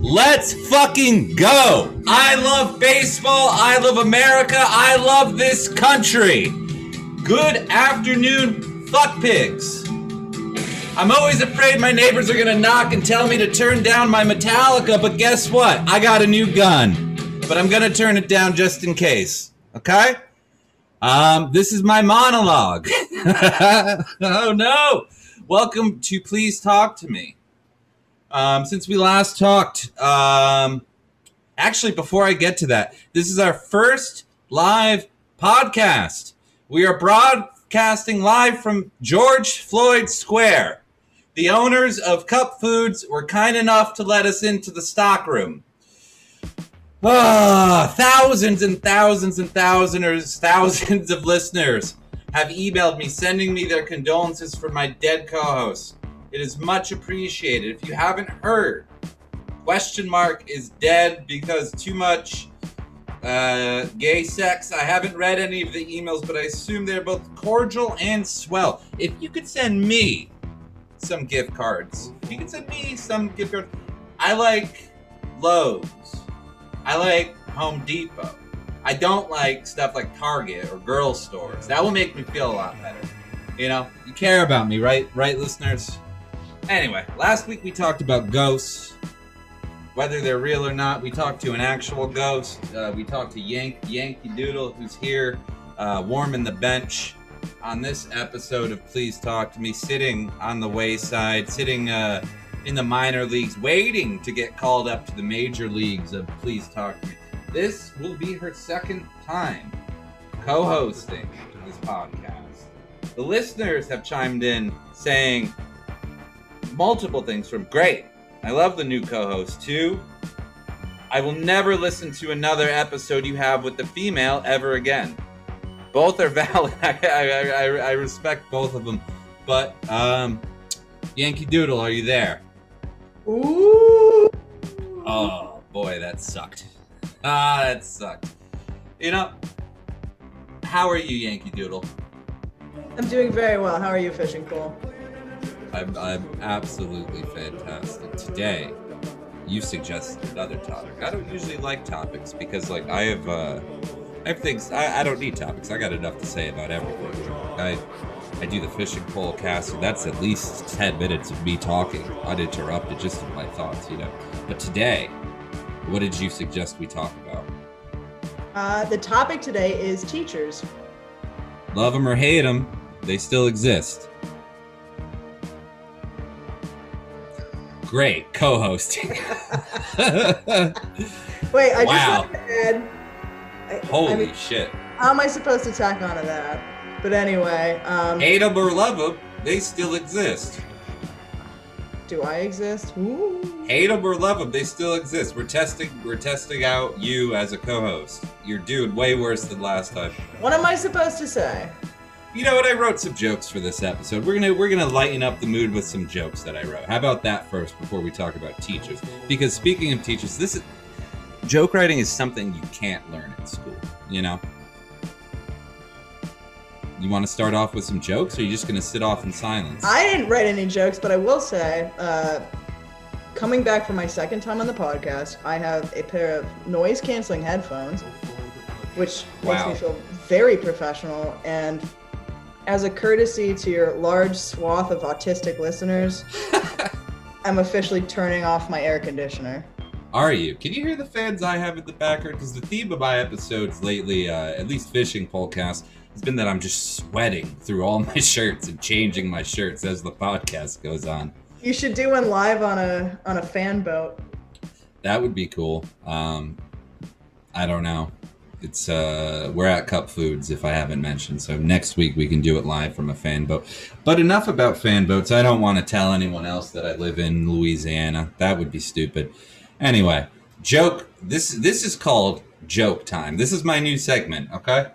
Let's fucking go. I love baseball. I love America. I love this country. Good afternoon, fuck pigs. I'm always afraid my neighbors are gonna knock and tell me to turn down my Metallica, but guess what? I got a new gun. But I'm gonna turn it down just in case. Okay? Um, this is my monologue. oh no! Welcome to Please Talk to Me. Um, since we last talked, um, actually, before I get to that, this is our first live podcast. We are broadcasting live from George Floyd Square. The owners of Cup Foods were kind enough to let us into the stockroom. Ah, thousands and thousands and thousands, thousands of listeners have emailed me sending me their condolences for my dead co-host. It is much appreciated. If you haven't heard, question mark is dead because too much uh, gay sex. I haven't read any of the emails, but I assume they're both cordial and swell. If you could send me some gift cards, if you could send me some gift cards. I like Lowe's. I like Home Depot. I don't like stuff like Target or girl stores. That will make me feel a lot better. You know, you care about me, right? Right, listeners? Anyway, last week we talked about ghosts, whether they're real or not. We talked to an actual ghost. Uh, we talked to Yank, Yankee Doodle, who's here uh, warming the bench on this episode of Please Talk to Me, sitting on the wayside, sitting uh, in the minor leagues, waiting to get called up to the major leagues of Please Talk to Me. This will be her second time co hosting this podcast. The listeners have chimed in saying multiple things from great. I love the new co host too. I will never listen to another episode you have with the female ever again. Both are valid. I, I, I, I respect both of them. But, um, Yankee Doodle, are you there? Ooh. Oh boy, that sucked. Ah, that sucked. You know, how are you, Yankee Doodle? I'm doing very well. How are you, Fishing Pole? I'm, I'm absolutely fantastic. Today, you suggested another topic. I don't usually like topics because, like, I have, uh, I have things. I, I don't need topics. I got enough to say about everything. I, I do the fishing pole cast, and that's at least ten minutes of me talking uninterrupted, just in my thoughts, you know. But today, what did you suggest we talk about? Uh, the topic today is teachers. Love them or hate them, they still exist. Great co-hosting. Wait, I Wow. just add. I- Holy I mean, shit! how am I supposed to tack onto that? But anyway, um, Hate them or love them, they still exist. do I exist? Ooh. Hate them or love them, they still exist. We're testing. We're testing out you as a co-host. You're doing way worse than last time. What am I supposed to say? You know what? I wrote some jokes for this episode. We're gonna we're gonna lighten up the mood with some jokes that I wrote. How about that first before we talk about teachers? Because speaking of teachers, this is joke writing is something you can't learn in school. You know. You want to start off with some jokes, or are you just gonna sit off in silence? I didn't write any jokes, but I will say, uh, coming back for my second time on the podcast, I have a pair of noise canceling headphones, which makes me feel very professional. And as a courtesy to your large swath of autistic listeners, I'm officially turning off my air conditioner. Are you? Can you hear the fans I have in the background? Because the theme of my episodes lately, uh, at least fishing podcast, has been that I'm just sweating through all my shirts and changing my shirts as the podcast goes on. You should do one live on a on a fan boat. That would be cool. Um, I don't know. It's uh, we're at Cup Foods if I haven't mentioned. So next week we can do it live from a fan boat. But enough about fan boats. I don't want to tell anyone else that I live in Louisiana. That would be stupid. Anyway, joke. This this is called joke time. This is my new segment. Okay,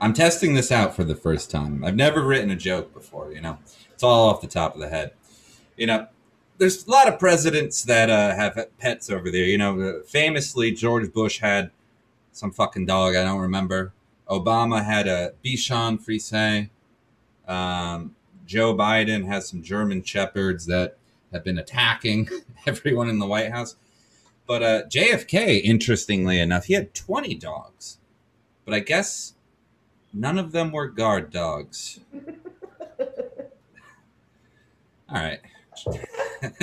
I'm testing this out for the first time. I've never written a joke before. You know, it's all off the top of the head. You know, there's a lot of presidents that uh, have pets over there. You know, uh, famously George Bush had some fucking dog. I don't remember. Obama had a Bichon Frise. Um, Joe Biden has some German shepherds that have been attacking everyone in the White House. But uh, JFK, interestingly enough, he had 20 dogs. But I guess none of them were guard dogs. All right.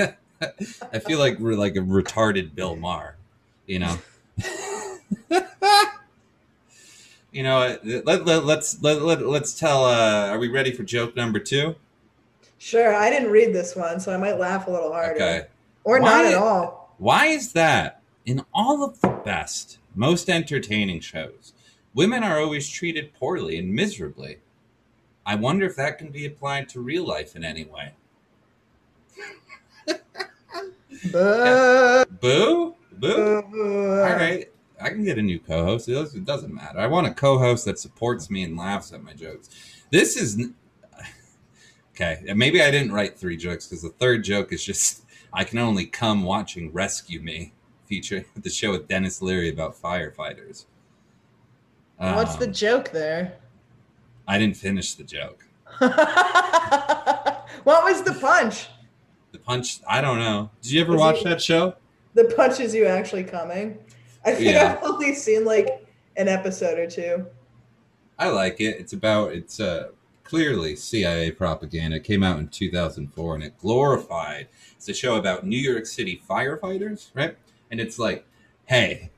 I feel like we're like a retarded Bill Maher, you know. you know, let, let, let's let, let, let's tell uh are we ready for joke number 2? Sure, I didn't read this one, so I might laugh a little harder. Okay. Or Why- not at all. Why is that in all of the best, most entertaining shows, women are always treated poorly and miserably? I wonder if that can be applied to real life in any way. But, Boo? Boo? All right. I can get a new co-host. It doesn't- matter. I want a co-host that supports me and laughs at my jokes. This is okay. Maybe I didn't write three jokes because the third joke is just I can only come watching Rescue Me, feature the show with Denis Leary about firefighters. What's the Um, joke there? I didn't finish the joke. what was the punch? The punch. I don't know. Did you ever Was watch it- that show? The punch is you actually coming? I think Yeah. I've only seen like an episode or two. I like it. It's about it's uh clearly CIA propaganda. It came out in 2004 and it glorified. It's a show about New York City firefighters, right? And it's like, hey,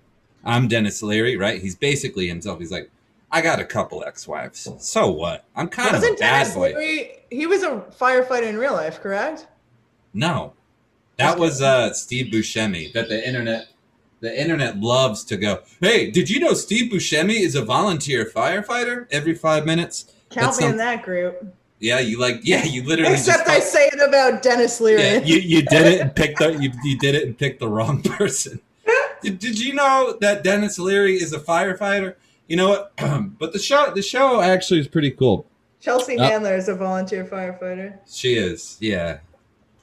I'm Denis Leary, right? He's basically himself. He's like, I got a couple ex-wives. So what? I'm kind of a bad Denis boy. Leary? He was a firefighter in real life, correct? No, that was uh Steve Buscemi. That the internet. The internet loves to go. Hey, did you know Steve Buscemi is a volunteer firefighter every five minutes? Count That's me some- in that group. Yeah, you like. Yeah, you literally. Except I say it about Denis Leary. Yeah, you, you did it and picked the, you, you did it and picked the wrong person. Did, did you know that Denis Leary is a firefighter? You know what? but the show the show actually is pretty cool. Chelsea Uh, Handler is a volunteer firefighter. She is, yeah,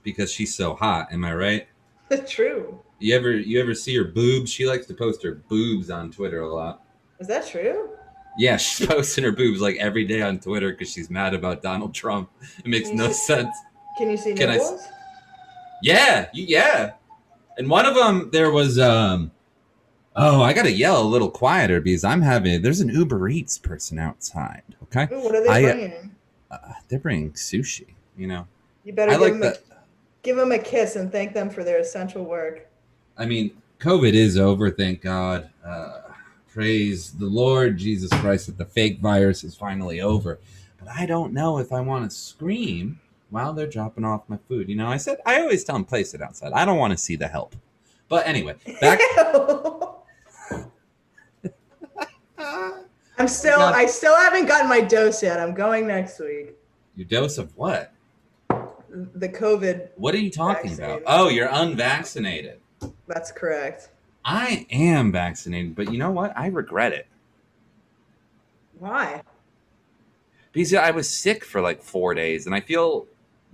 because she's so hot. Am I right? True. You ever you ever see her boobs? She likes to post her boobs on Twitter a lot. Is that true? Yeah, she's posting her boobs like every day on Twitter because she's mad about Donald Trump. It makes no sense. Can you see Can I nipples? Yeah, yeah. And one of them, there was, um, oh, I gotta yell a little quieter because I'm having. There's an Uber Eats person outside. Okay, Ooh, what are they I, uh, bringing? uh, they're bringing sushi. You know, You better I give, like them a, give them a kiss and thank them for their essential work. I mean, COVID is over, thank God. Uh, praise the Lord Jesus Christ that the fake virus is finally over. But I don't know if I want to scream while they're dropping off my food. You know, I said I always tell them place it outside. I don't want to see the help. But anyway, back. I'm still. I still haven't gotten my dose yet. I'm going next week. Your dose of what? The COVID, What are you talking about? Oh, you're unvaccinated. That's correct. I am vaccinated, but you know what? I regret it Why? because I was sick for like four days, and I feel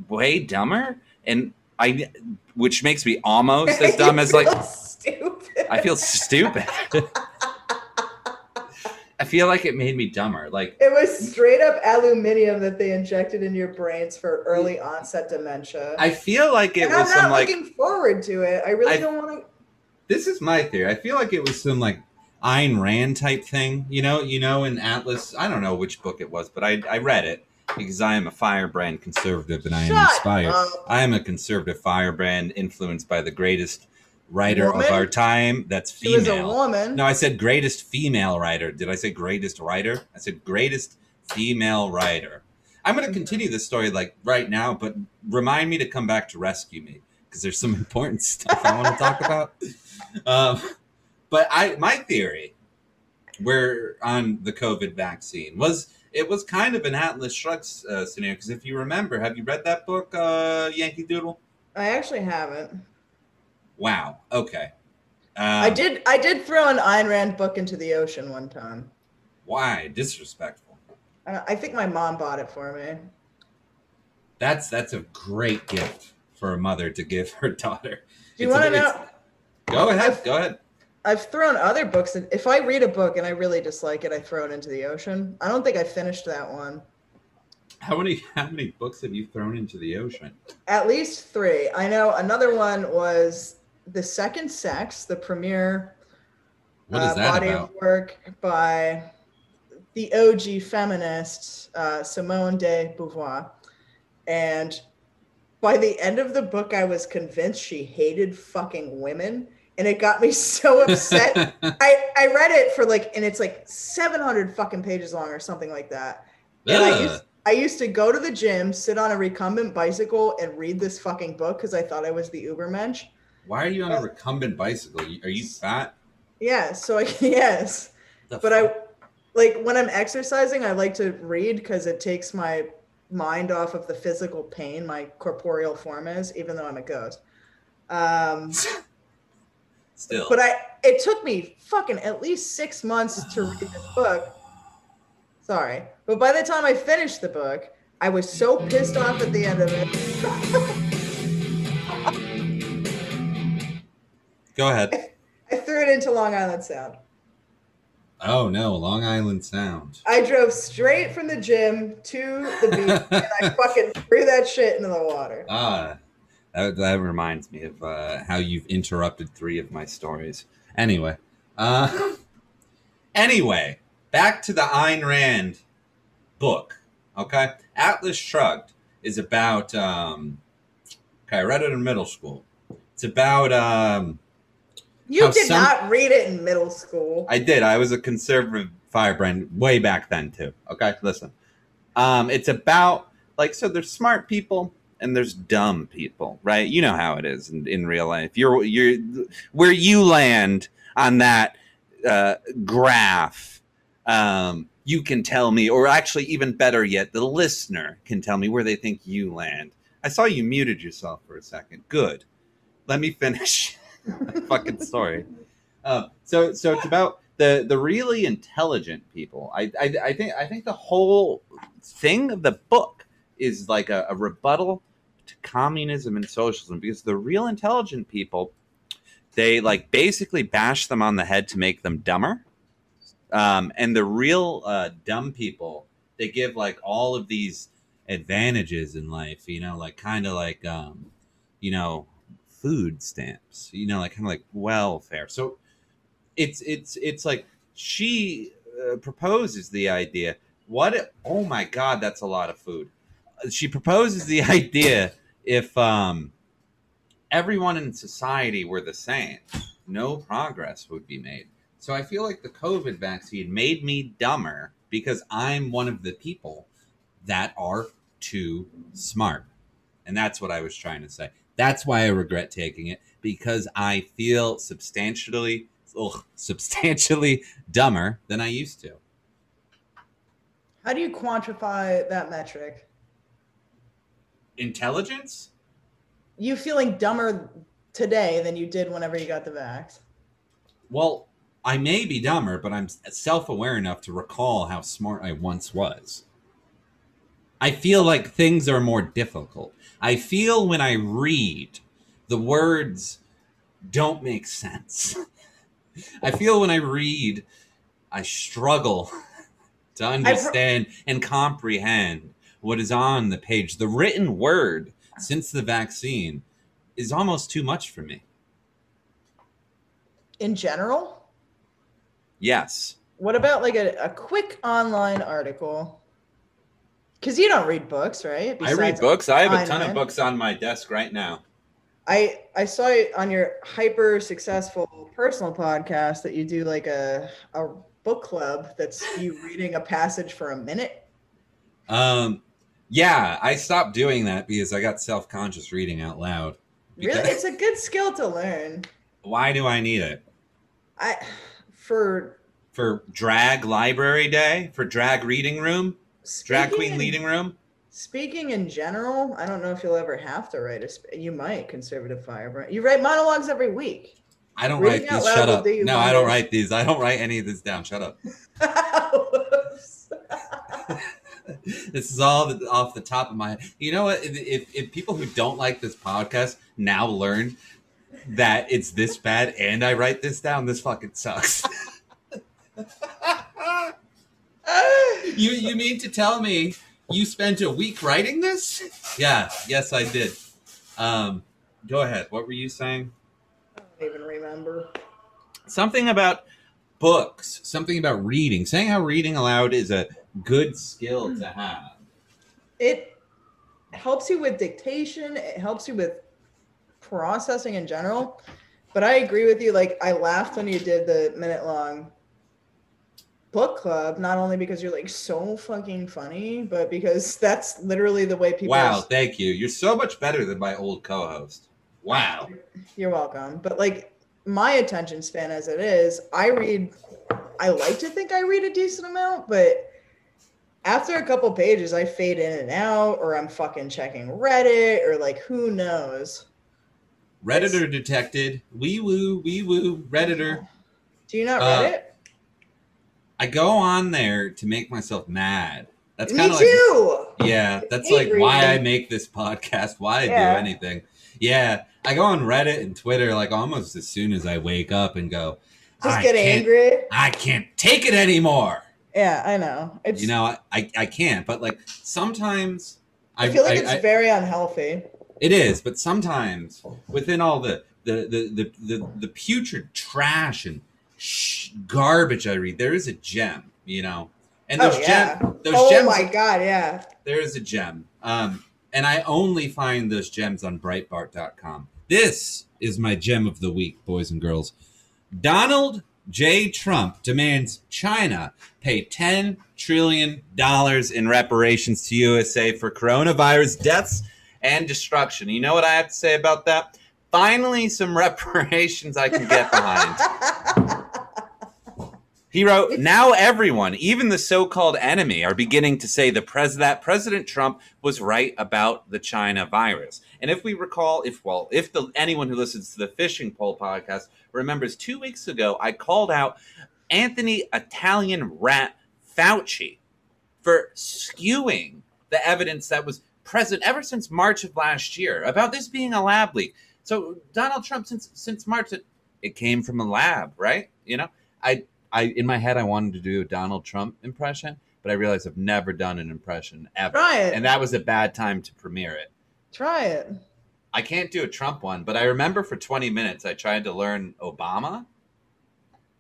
way dumber, and I, which makes me almost as dumb as like stupid. I feel stupid. I feel like it made me dumber. Like It was straight up aluminium that they injected in your brains for early onset dementia. I feel like it and was I'm not some like looking forward to it. I really I- don't want to. this is my theory. I feel like it was some like Ayn Rand type thing. You know, you know, in Atlas. I don't know which book it was, but I I read it because I am a firebrand conservative and I am Shut inspired. up. I am a conservative firebrand influenced by the greatest writer Woman? of our time. That's She was a female. woman. No, I said greatest female writer. Did I say greatest writer? I said greatest female writer. I'm going to Mhm. continue this story like right now, but remind me to come back to rescue me because there's some important stuff I want to talk about. Um, but I, my theory, where on the COVID vaccine was it was kind of an Atlas Shrugged uh, scenario because if you remember, have you read that book, uh, Yankee Doodle? I actually haven't. Wow. Okay. Um, I did. I did throw an Ayn Rand book into the ocean one time. Why disrespectful? I I think my mom bought it for me. That's that's a great gift for a mother to give her daughter. Do you want to know? Go ahead. I've- Go ahead. I've thrown other books. In, if I read a book and I really dislike it, I throw it into the ocean. I don't think I finished that one. How many how many books have you thrown into the ocean? At least three. I know another one was The Second Sex, the is uh, body about? of work by the OG feminist uh, Simone de Beauvoir. And by the end of the book, I was convinced she hated fucking women. And it got me so upset. I, I read it for like, and it's like 700 fucking pages long or something like that. And I used, I used to go to the gym, sit on a recumbent bicycle, and read this fucking book because I thought I was the Ubermensch. Why are you on a recumbent bicycle? Are you fat? Yeah, so I, yes. The but fuck? I like when I'm exercising, I like to read because it takes my mind off of the physical pain my corporeal form is, even though I'm a ghost. Um, still. but I it took me fucking at least six months to read this book. Sorry, but by the time I finished the book, I was so pissed off at the end of it. Go ahead. I threw it into Long Island Sound. Oh no, Long Island Sound. I drove straight from the gym to the beach and I fucking threw that shit into the water. Ah, that, that reminds me of uh, how you've interrupted three of my stories. Anyway, uh, anyway, back to the Ayn Rand book. Okay, Atlas Shrugged is about. Um, okay, I read it in middle school. It's about. Um, You did some- not read it in middle school. I did. I was a conservative firebrand way back then too. Okay, listen. Um, it's about like so. There's smart people and there's dumb people, right? You know how it is in, in real life. You're you're where you land on that uh, graph. Um, you can tell me, or actually, even better yet, the listener can tell me where they think you land. I saw you muted yourself for a second. Good. Let me finish fucking story. Uh, so so it's about the the really intelligent people. I, I I think I think the whole thing of the book is like a, a rebuttal to communism and socialism because the real intelligent people they like basically bash them on the head to make them dumber. Um, and the real uh, dumb people they give like all of these advantages in life, you know, like kind of like um, you know food stamps, you know, like kind of like welfare. So it's it's it's like she uh, proposes the idea. What? If, oh my God, that's a lot of food. She proposes the idea if um, everyone in society were the same, no progress would be made. So I feel like the COVID vaccine made me dumber because I'm one of the people that are too smart. And that's what I was trying to say. That's why I regret taking it because I feel substantially ugh, substantially dumber than I used to. How do you quantify that metric? Intelligence? You feeling dumber today than you did whenever you got the vax? Well, I may be dumber, but I'm self-aware enough to recall how smart I once was. I feel like things are more difficult. I feel when I read, the words don't make sense. I feel when I read, I struggle to understand and comprehend what is on the page. The written word since the vaccine is almost too much for me. In general? Yes. What about like a, a quick online article? Because you don't read books, right? I read books. I have a ton of books on my desk right now. I I saw it on your hyper successful personal podcast that you do like a a book club that's you reading a passage for a minute. Um, yeah, I stopped doing that because I got self conscious reading out loud. Really, Because- it's a good skill to learn. Why do I need it? I for For drag library day? For drag reading room? Drag queen in- leading room? Speaking in general, I don't know if you'll ever have to write a. You might conservative firebrand. You write monologues every week. I don't Reading write these. Shut up. No, I don't write these. I don't write any of this down. Shut up. this is all off the top of my head. You know what? If, if, if people who don't like this podcast now learn that it's this bad and I write this down, this fucking sucks. you you mean to tell me you spent a week writing this? Yeah, yes I did. Um, go ahead. What were you saying? I don't even remember. Something about books, something about reading, saying how reading aloud is a good skill to have. It helps you with dictation. It helps you with processing in general. But I agree with you. Like I laughed when you did the minute long book club, not only because you're like so fucking funny, but because that's literally the way people. Wow, thank you. You're so much better than my old co-host. Wow. You're welcome. But like my attention span as it is, I read I like to think I read a decent amount, but after a couple pages I fade in and out or I'm fucking checking Reddit or like who knows. Redditor detected. Wee woo, wee woo, Redditor. Do you not Uh, Reddit? I go on there to make myself mad. That's Me kind of like too. Yeah, that's like why I make this podcast, why I Yeah. do anything. Yeah, I go on Reddit and Twitter like almost as soon as I wake up and go, Just I get angry. I can't take it anymore. Yeah, I know. It's You know, I, I, I can't, but like sometimes I feel like I- it's I- very unhealthy. it is, but sometimes within all the the the the, the, the putrid trash and sh- garbage I read, there is a gem, you know. And those oh yeah. gem, those oh gems my god, yeah. there is a gem. Um, and I only find those gems on Breitbart.com. This is my gem of the week, boys and girls. Donald J. Trump demands China pay $10 trillion in reparations to USA for coronavirus deaths and destruction. You know what I have to say about that? Finally, some reparations I can get behind. He wrote, "Now everyone, even the so-called enemy, are beginning to say the pres- that President Trump was right about the China virus." And if we recall, if well, if the anyone who listens to the Fishing Pole podcast remembers, two weeks ago I called out Anthony Italian Rat Fauci for skewing the evidence that was present ever since March of last year about this being a lab leak. So Donald Trump, since since March, it, it came from a lab, right? You know, I I in my head I wanted to do a Donald Trump impression, but I realized I've never done an impression ever, Try it. and that was a bad time to premiere it. Try it. I can't do a Trump one, but I remember for 20 minutes I tried to learn Obama.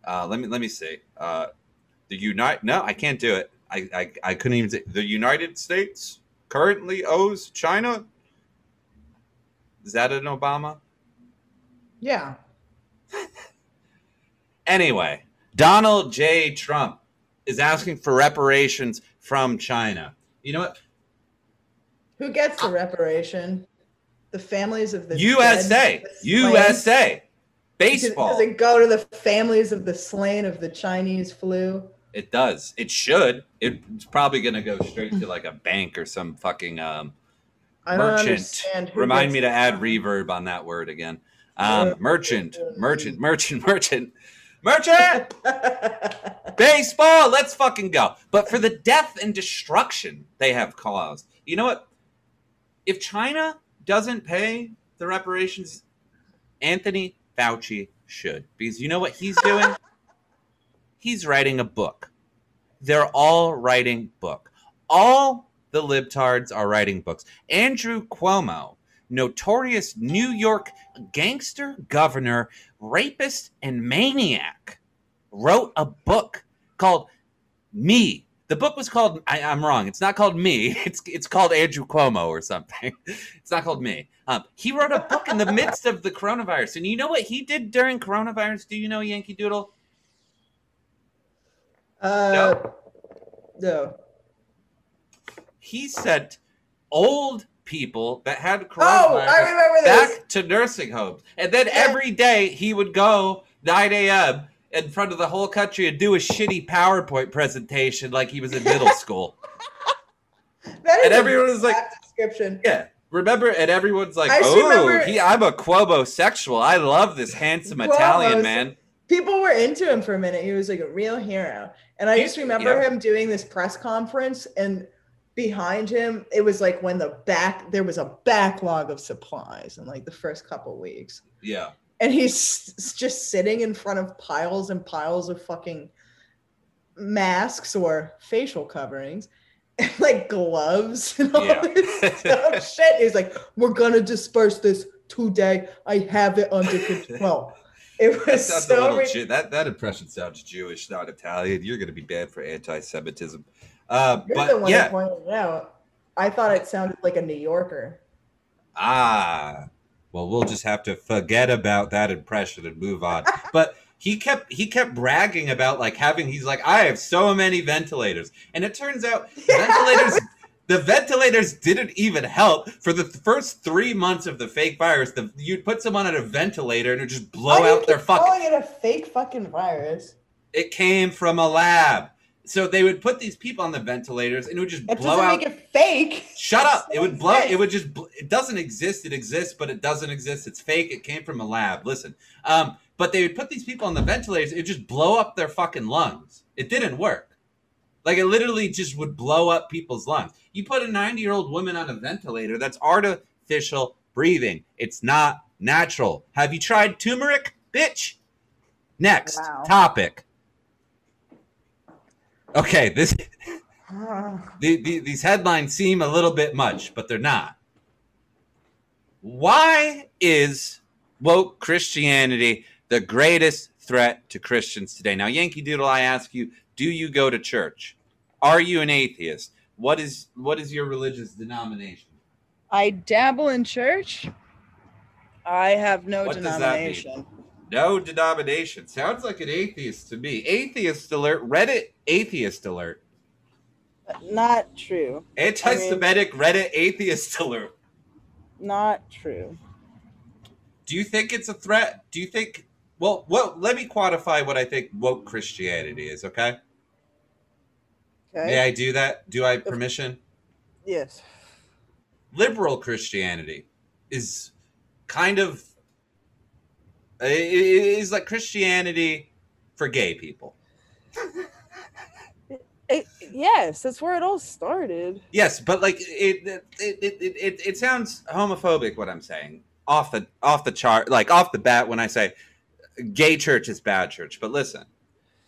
Uh, let me let me see. Uh, the United no, I can't do it. I, I I couldn't even say the United States currently owes China. Is that an Obama? Yeah. Anyway, Donald J. Trump is asking for reparations from China. You know what? Who gets the reparation? The families of the USA, dead, the? USA, Does it go to the families of the slain of the Chinese flu? It does. It should. It's probably going to go straight to like a bank or some fucking um, merchant. Remind me to add reverb on that word again. Um, Uh, merchant, merchant, merchant, merchant, merchant. Baseball. Let's fucking go. But for the death and destruction they have caused, you know what? If China doesn't pay the reparations, Anthony Fauci should. Because you know what he's doing? he's writing a book. They're all writing book. All the libtards are writing books. Andrew Cuomo, notorious New York gangster governor, rapist, and maniac, wrote a book called Me. The book was called I, I'm wrong. It's not called Me. It's it's called Andrew Cuomo or something. It's not called Me. Um, he wrote a book in the midst of the coronavirus, and you know what he did during coronavirus? Do you know Yankee Doodle? Uh, no. he sent old people that had Oh, coronavirus I remember this. back to nursing homes. And then Yeah. every day he would go 9 a.m. in front of the whole country and do a shitty PowerPoint presentation like he was in middle school. That is and everyone was like- description. Yeah. Remember, and everyone's like, I "Oh, he, I'm a Cuomo sexual. I love this handsome Cuomo's- Italian man." People were into him for a minute. He was like a real hero. And I He- just remember yeah. him doing this press conference and behind him it was like when the back there was a backlog of supplies in like the first couple weeks. Yeah, and he's just sitting in front of piles and piles of fucking masks or facial coverings and like gloves and all Yeah. this stuff shit he's like we're gonna disperse this today i have it under control It That was a so little ri- Jew- that that impression sounds Jewish, not Italian. You're going to be banned for anti-Semitism. Uh, You're but the one yeah, pointed it out. I thought it sounded like a New Yorker. Ah, well, we'll just have to forget about that impression and move on. but he kept he kept bragging about like having. He's like, I have so many ventilators, and it turns out ventilators. The ventilators didn't even help for the first three months of the fake virus. The, you'd put someone on a ventilator and it just blow Why do you out their fucking. calling it a fake fucking virus. It came from a lab, so they would put these people on the ventilators and it would just That blow doesn't out. make it fake. Shut up! It would blow. It would just. bl- It doesn't exist. It exists, but it doesn't exist. It's fake. It came from a lab. Listen, um, but they would put these people on the ventilators. It would just blow up their fucking lungs. It didn't work. Like it literally just would blow up people's lungs. You put a ninety-year-old woman on a ventilator. That's artificial breathing. It's not natural. Have you tried turmeric, bitch? Next Wow. topic. Okay, this the, the, these headlines seem a little bit much, but they're not. Why is woke Christianity the greatest threat to Christians today? Now, Yankee Doodle, I ask you, do you go to church? Are you an atheist? What is what is your religious denomination? I dabble in church. I have no What does that mean? denomination. No denomination. Sounds like an atheist to me. Atheist alert. Reddit atheist alert. Not true. Anti-Semitic Reddit atheist alert. Not true. Do you think it's a threat? Do you think? Well, well, let me quantify what I think woke Christianity is. Okay, Okay. may I do that? Do I have permission? Yes. Liberal Christianity is kind of i- i- is like Christianity for gay people. It- yes, that's where it all started. Yes, but like it it, it, it, it it sounds homophobic what I'm saying off the off the chart like off the bat when I say gay church is bad church. But listen,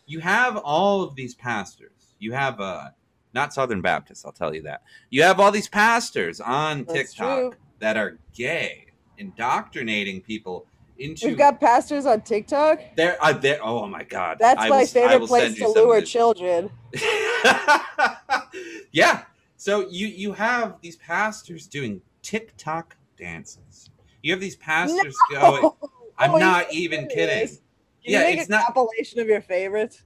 you have all of these pastors. You have uh not Southern Baptists, I'll tell you that. You have all these pastors on That's TikTok true. that are gay, indoctrinating people into We've got pastors on TikTok. there uh, there oh my god. That's I my will- favorite place to you some of lure children. yeah. So you you have these pastors doing TikTok dances. You have these pastors going. I'm Oh, not even kidding. Can Yeah, you make it's a not- compilation of your favorites.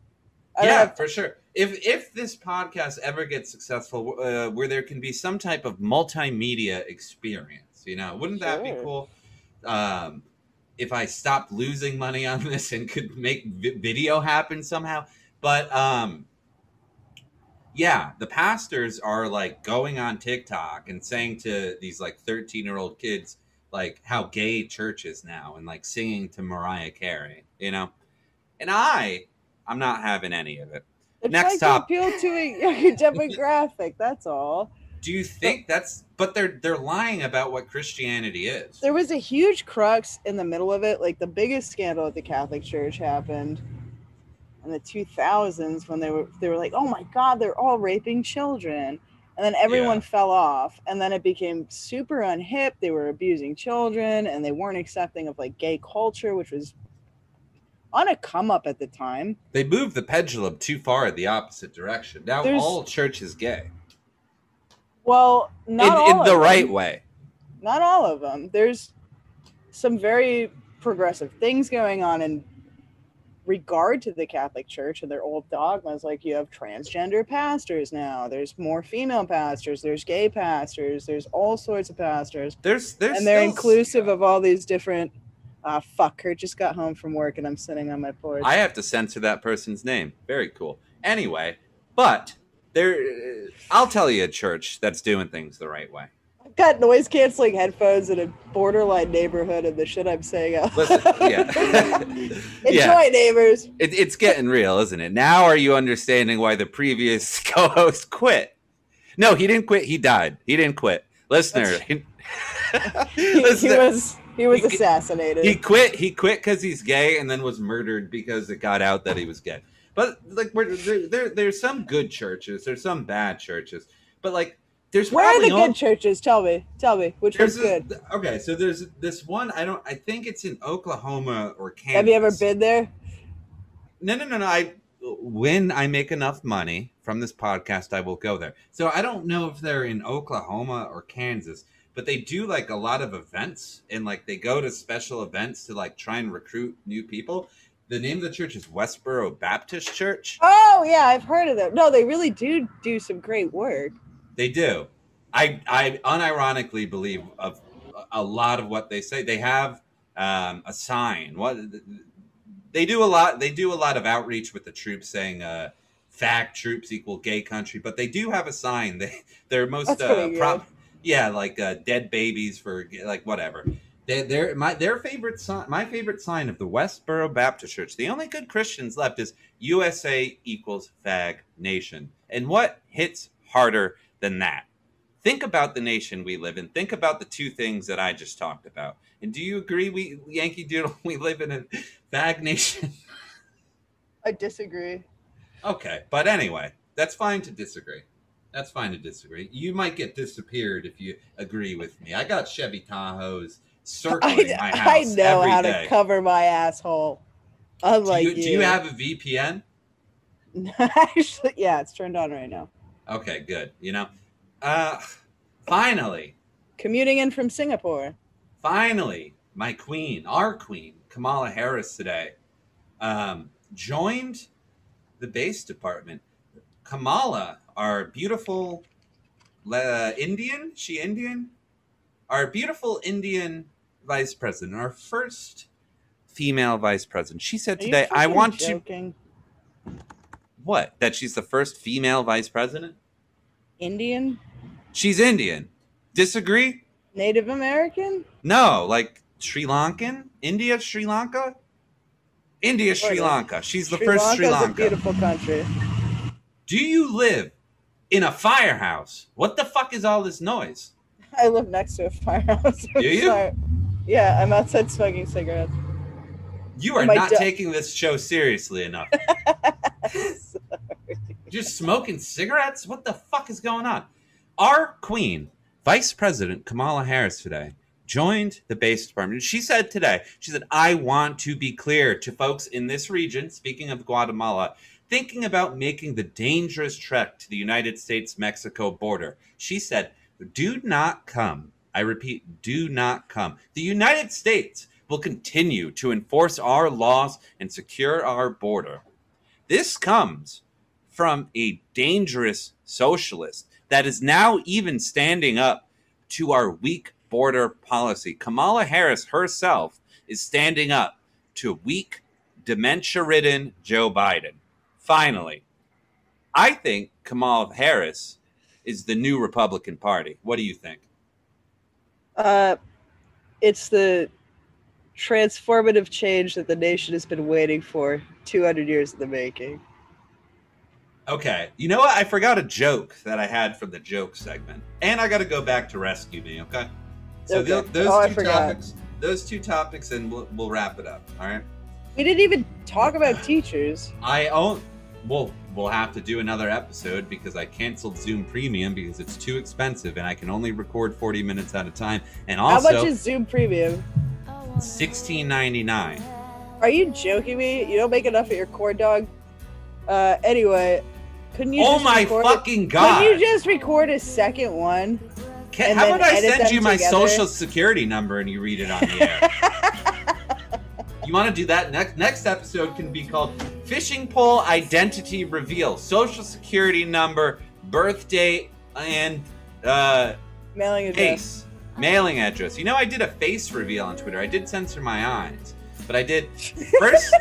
I Yeah, have- for sure. If if this podcast ever gets successful, uh, where there can be some type of multimedia experience, you know, wouldn't that be cool? Um, if I stopped losing money on this and could make vi- video happen somehow, but um, yeah, the pastors are like going on TikTok and saying to these like 13 year old kids like how gay church is now and like singing to Mariah Carey, you know? And I, I'm not having any of it. They're Next trying top. to appeal to a demographic. That's all. Do you think that's but they're they're lying about what Christianity is. There was a huge crux in the middle of it. Like the biggest scandal at the Catholic Church happened in the 2000s when they were they were like, "Oh my God, they're all raping children," and then everyone Yeah. fell off, and then it became super unhip. They were abusing children, and they weren't accepting of like gay culture, which was on a come up at the time. They moved the pendulum too far in the opposite direction. Now There's- all church is gay. Well, not all in, in the them. right way. not all of them. There's some very progressive things going on in regard to the Catholic Church and their old dogmas. Like you have transgender pastors now. There's more female pastors. There's gay pastors. There's all sorts of pastors, There's there's and they're inclusive of all these different. Uh, fuck, Kurt just got home from work, and I'm sitting on my porch. I have to censor that person's name. Very cool. Anyway, but there I'll tell you a church that's doing things the right way. I've got noise canceling headphones in a borderline neighborhood, and the shit I'm saying out. Listen, yeah. Enjoy, Yeah. neighbors. It, it's getting real, isn't it? Now are you understanding why the previous co-host quit? No, he didn't quit. He died. He didn't quit. Listener, he, He, he was he was He- assassinated. he quit. He quit because he's gay, and then was murdered because it got out that he was gay. But like, we're, there, there, there's some good churches. There's some bad churches. But like, There's Where are the good churches? Tell me. Tell me. Which one's There's good? okay, so there's this one. I don't. I think it's in Oklahoma or Kansas. Have you ever been there? No, no, no, no. I when I make enough money from this podcast, I will go there. So I don't know if they're in Oklahoma or Kansas, but they do like a lot of events and like they go to special events to like try and recruit new people. The name of the church is Westboro Baptist Church. Oh yeah, I've heard of them. No, they really do do some great work. They do. I I unironically believe of a lot of what they say. They have um, a sign. What they do a lot. They do a lot of outreach with the troops, saying uh, "fact troops equal gay country." But they do have a sign. They their most uh, prop, yeah, like uh, dead babies for like whatever. They, they're my their favorite sign. My favorite sign of the Westboro Baptist Church. The only good Christians left is USA equals fag nation. And what hits harder than that? Think about the nation we live in. Think about the two things that I just talked about. And do you agree, we Yankee Doodle, we live in a fag nation? I disagree. okay, but anyway, that's fine to disagree. That's fine to disagree. You might get disappeared if you agree with me. I got Chevy Tahoes circling I, my house I know how day. to cover my asshole. do, Unlike you, do you have a VPN? Actually, yeah, it's turned on right now. Okay, good. You know, uh, finally, Commuting in from Singapore. finally, my queen, our queen, Kamala Harris today, um, joined the base department. Kamala, our beautiful uh, Indian, she Indian, our beautiful Indian vice president, our first female vice president. She said today, "I want to what? That she's the first female vice president? Indian, She's Indian. Disagree? Native American. No, like Sri Lankan, India, Sri Lanka, India, Sri Lanka. She's the Sri first Lanka's Sri a Lanka. beautiful country. Do you live in a firehouse? What the fuck is all this noise? I live next to a firehouse. Do you? Sorry. Yeah, I'm outside smoking cigarettes. You are not do- taking this show seriously enough. Just smoking cigarettes? What the fuck is going on? Our queen, Vice President Kamala Harris today joined the base department. She said today, she said, I want to be clear to folks in this region, speaking of Guatemala, thinking about making the dangerous trek to the United States Mexico border. She said, do not come. I repeat, do not come. The United States will continue to enforce our laws and secure our border. This comes from a dangerous socialist that is now even standing up to our weak border policy. Kamala Harris herself is standing up to weak, dementia ridden Joe Biden. Finally, I think Kamala Harris is the new Republican Party. What do you think? Uh, it's the transformative change that the nation has been waiting for 200 years in the making. Okay, you know what? I forgot a joke that I had from the joke segment, and I got to go back to rescue me. Okay, so Okay. tho- those Oh, two topics, those two topics, and we'll, we'll wrap it up. All right. We didn't even talk about teachers. I own. Well, we'll have to do another episode because I canceled Zoom Premium because it's too expensive, and I can only record forty minutes at a time. And also, How much is Zoom Premium? sixteen ninety nine. Are you joking me? You don't make enough at your corn dog? Uh, anyway, couldn't you Oh just my record fucking It? god! Couldn't you just record a second one? Can- how about I send you my together? social security number and you read it on the air? You want to do that next? Next episode can be called "Fishing Pole Identity Reveal: Social Security Number, Birth Date, and uh, Mailing address. face, mailing address." You know, I did a face reveal on Twitter. I did censor my eyes, but I did first.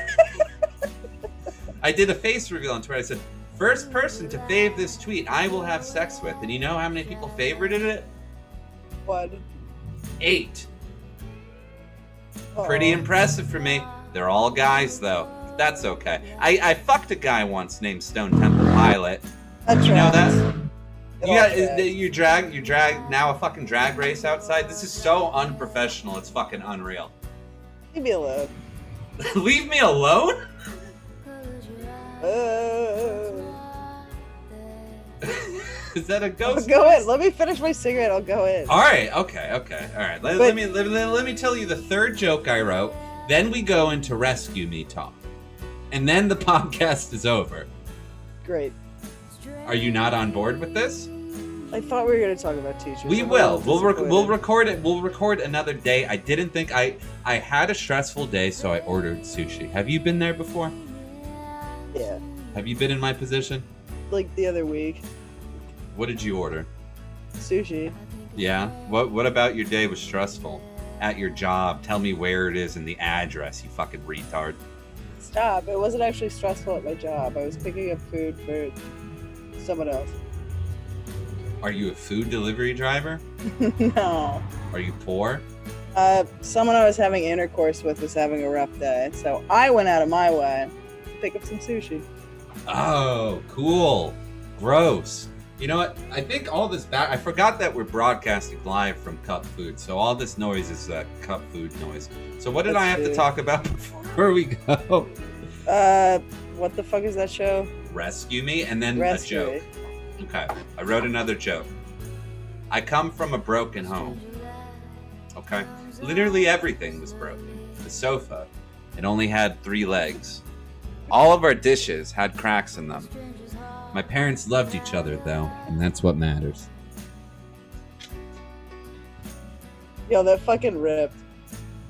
I did a face reveal on Twitter. I said, first person to fave this tweet, I will have sex with." And you know how many people favorited it? One. Eight. Pretty impressive for me. They're all guys, though. That's okay. I, I fucked a guy once named Stone Temple Pilot. That's You know right. that? It You got tracks. you drag you drag now a fucking drag race outside. This is so unprofessional. It's fucking unreal. Leave me alone. Leave me alone. Uh, Is that a I'll ghost? go in. Let me finish my cigarette. I'll go in. All right. Okay. Okay. All right. Let, But- let me let, me- let me tell you the third joke I wrote. Then we go into rescue me talk, and then the podcast is over. Great. Are you not on board with this? I thought we were going to talk about teachers. We I'm will. We'll rec- we'll record it. We'll record another day. I didn't think I I had a stressful day, so I ordered sushi. Have you been there before? Yeah. Have you been in my position? Like the other week. What did you order? Sushi. Yeah. What What about your day was stressful? At your job, tell me where it is and the address. You fucking retard. Stop. It wasn't actually stressful at my job. I was picking up food for someone else. Are you a food delivery driver? no. Are you poor? Uh, someone I was having intercourse with was having a rough day, so I went out of my way to pick up some sushi. Oh, cool. Gross. You know what? I think all this back. I forgot that we're broadcasting live from Cup Food, so all this noise is uh, Cup Food noise. So what did That's I have to talk about before we go? Uh, what the fuck is that show? Rescue me, and then Rescue. a joke. Okay, I wrote another joke. I come from a broken home. Okay, literally everything was broken. The sofa, it only had three legs. All of our dishes had cracks in them. My parents loved each other though, and that's what matters. Yo, that fucking ripped.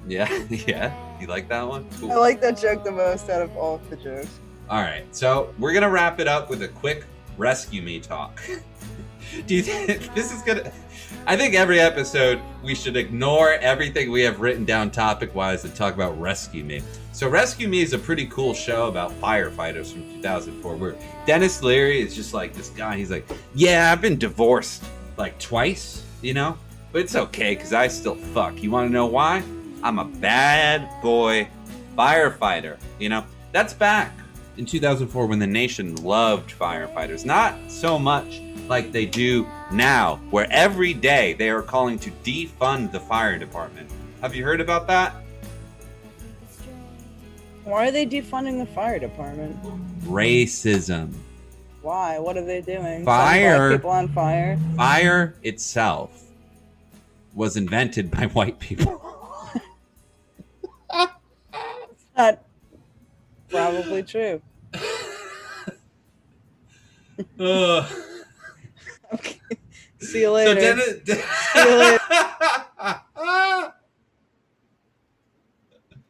Yeah, yeah. You like that one? Cool. I like that joke the most out of all of the jokes. All right, so we're gonna wrap it up with a quick rescue me talk. Do you think this is gonna? I think every episode we should ignore everything we have written down topic wise and talk about Rescue Me. So Rescue Me is a pretty cool show about firefighters from 2004. Where Denis Leary is just like this guy. He's like, yeah, I've been divorced like twice, you know, but it's okay because I still fuck. You want to know why? I'm a bad boy firefighter. You know, that's back in 2004 when the nation loved firefighters. Not so much like they do now, where every day they are calling to defund the fire department. Have you heard about that? Why are they defunding the fire department? Racism. Why? What are they doing? Fire. people on fire? Fire itself was invented by white people. That probably true. Ugh. Okay. See you So later. Denis, See you later.